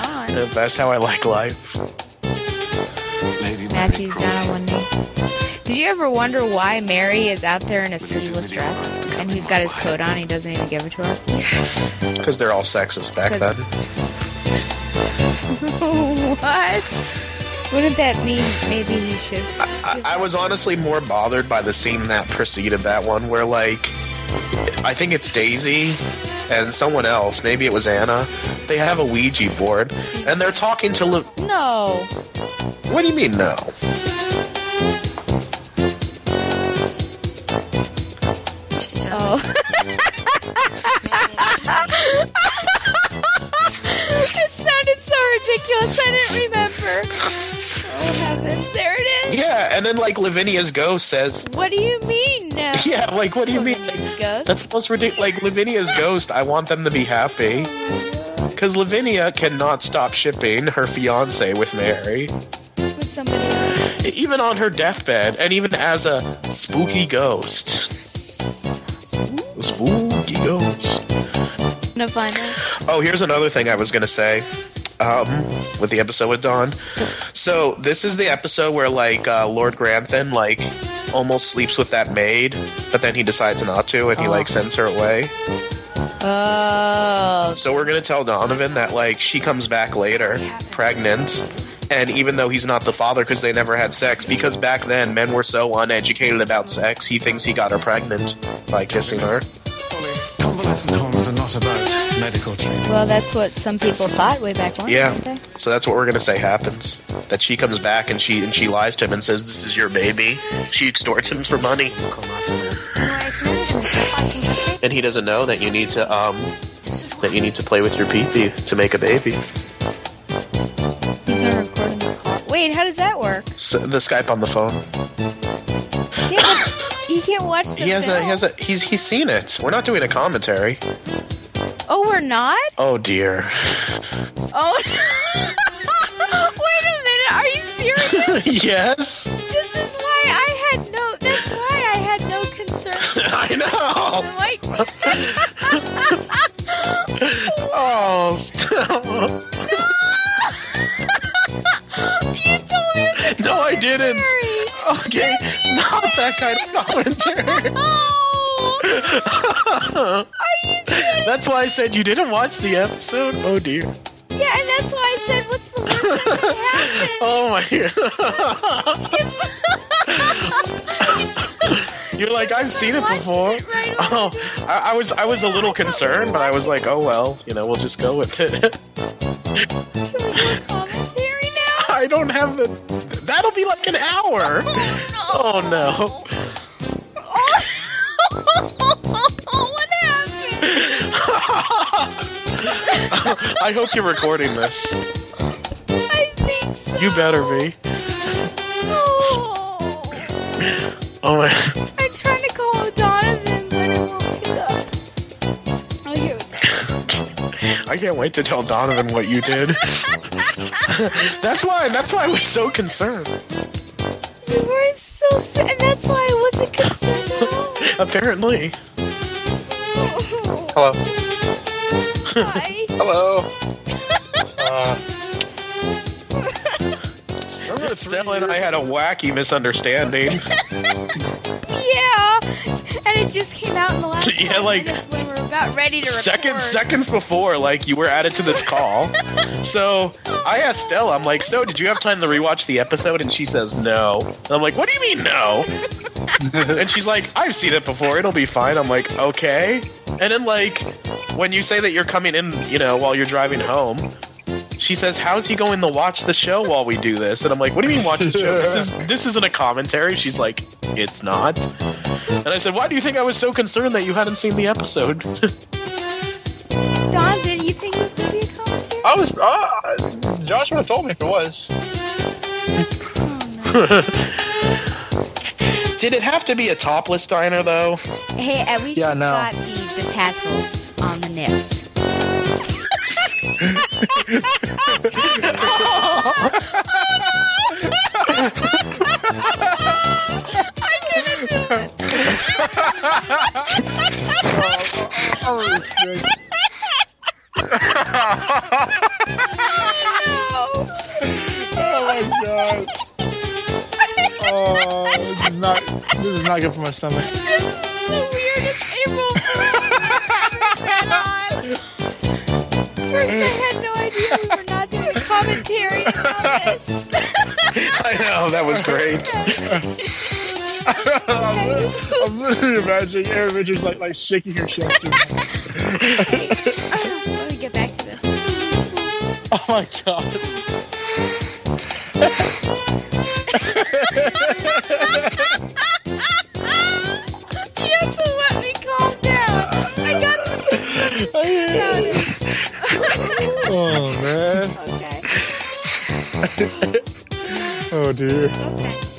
on. That's how I like life. Matthew's down on one knee. Did you ever wonder why Mary is out there in a sleeveless dress and he's got his coat on? He doesn't even give it to her. Yes. Because they're all sexist back then. what? Wouldn't that mean maybe he should? I, I was honestly more bothered by the scene that preceded that one, where like, I think it's Daisy and someone else, maybe it was Anna. They have a Ouija board and they're talking to. Li- No. what do you mean no? Yes, it does. Oh. it sounded so ridiculous. I didn't remember. Oh heavens! There it is. Yeah, and then like Lavinia's ghost says, What do you mean? No. "Yeah, like what do you mean? Ghost? That's the most ridiculous. Like Lavinia's ghost, I want them to be happy." Because Lavinia cannot stop shipping her fiance with Mary, with somebody else. even on her deathbed, and even as a spooky ghost. Spooky ghost. No out. Oh, here's another thing I was gonna say. Um, with the episode with Dawn. So this is the episode where like uh, Lord Grantham like almost sleeps with that maid, but then he decides not to, and he Oh. like sends her away. Oh. So we're gonna tell Donovan that like she comes back later, pregnant, and even though he's not the father because they never had sex, because back then men were so uneducated about sex, he thinks he got her pregnant by kissing her. Convalescent homes are not about medical treatment. Well, that's what some people thought way back when. Yeah. So that's what we're gonna say happens. That she comes back and she and she lies to him and says this is your baby. She extorts him for money, Right, management fighting for safety. and he doesn't know that you need to um that you need to play with your pee to make a baby. He's gonna record in the car. Wait, how does that work? So the Skype on the phone. Yeah, but you can't watch the He has a he has a he's he's seen it. We're not doing a commentary. Oh, we're not. Oh dear. Oh. Wait a minute. Are you serious? yes. this is why I had no. That's why I had no concern. I know. Oh. stop. you told me. No, I didn't. Okay, that kind of commentary. Oh. Are you kidding? That's why I said you didn't watch the episode. Oh dear. Yeah, and that's why I said, "What's the worst that could happen?" Oh my. You're like I've seen it before. it right. Oh, I, I was I was a little concerned, but I was like, oh well, you know, we'll just go with it. I don't have the. That'll be like an hour. Oh no. Oh, oh. what happened? I hope you're recording this. I think so. You better be. Oh. Oh my. I'm trying to I can't wait to tell Donovan what you did. that's why. That's why I was so concerned. You were so, and that's why I wasn't concerned at all. Apparently. Hello. Hi. Hello. Uh, Remember Stella and I had a wacky misunderstanding. Yeah, and it just came out in the last Yeah, five like, about ready to record. Seconds, seconds before, like you were added to this call. so I asked Stella, I'm like, "So, did you have time to rewatch the episode?" And she says, "No." And I'm like, "What do you mean no?" and she's like, "I've seen it before. It'll be fine." I'm like, "Okay." And then like when you say that you're coming in, you know, while you're driving home. She says, "How's he going to watch the show while we do this?" And I'm like, "What do you mean watch the show? This is this isn't a commentary." She's like, "It's not." And I said, "Why do you think I was so concerned that you hadn't seen the episode?" Don, did you think it was going to be a commentary? I was. Uh, Josh would have told me if it was. Did it have to be a topless diner though? Hey, at least Yeah, she's no. got the, the tassels on the nips. Oh, shit. Oh my god. Oh, this is not. This is not good for my stomach. This is the weirdest April First, I had no idea we were not doing commentary on this. I know that was great. I'm, literally, I'm literally imagining Erin Richards like like shaking her chest. Let me get back to this. Oh my god. You have to let me calm down. I got Oh dear. Okay.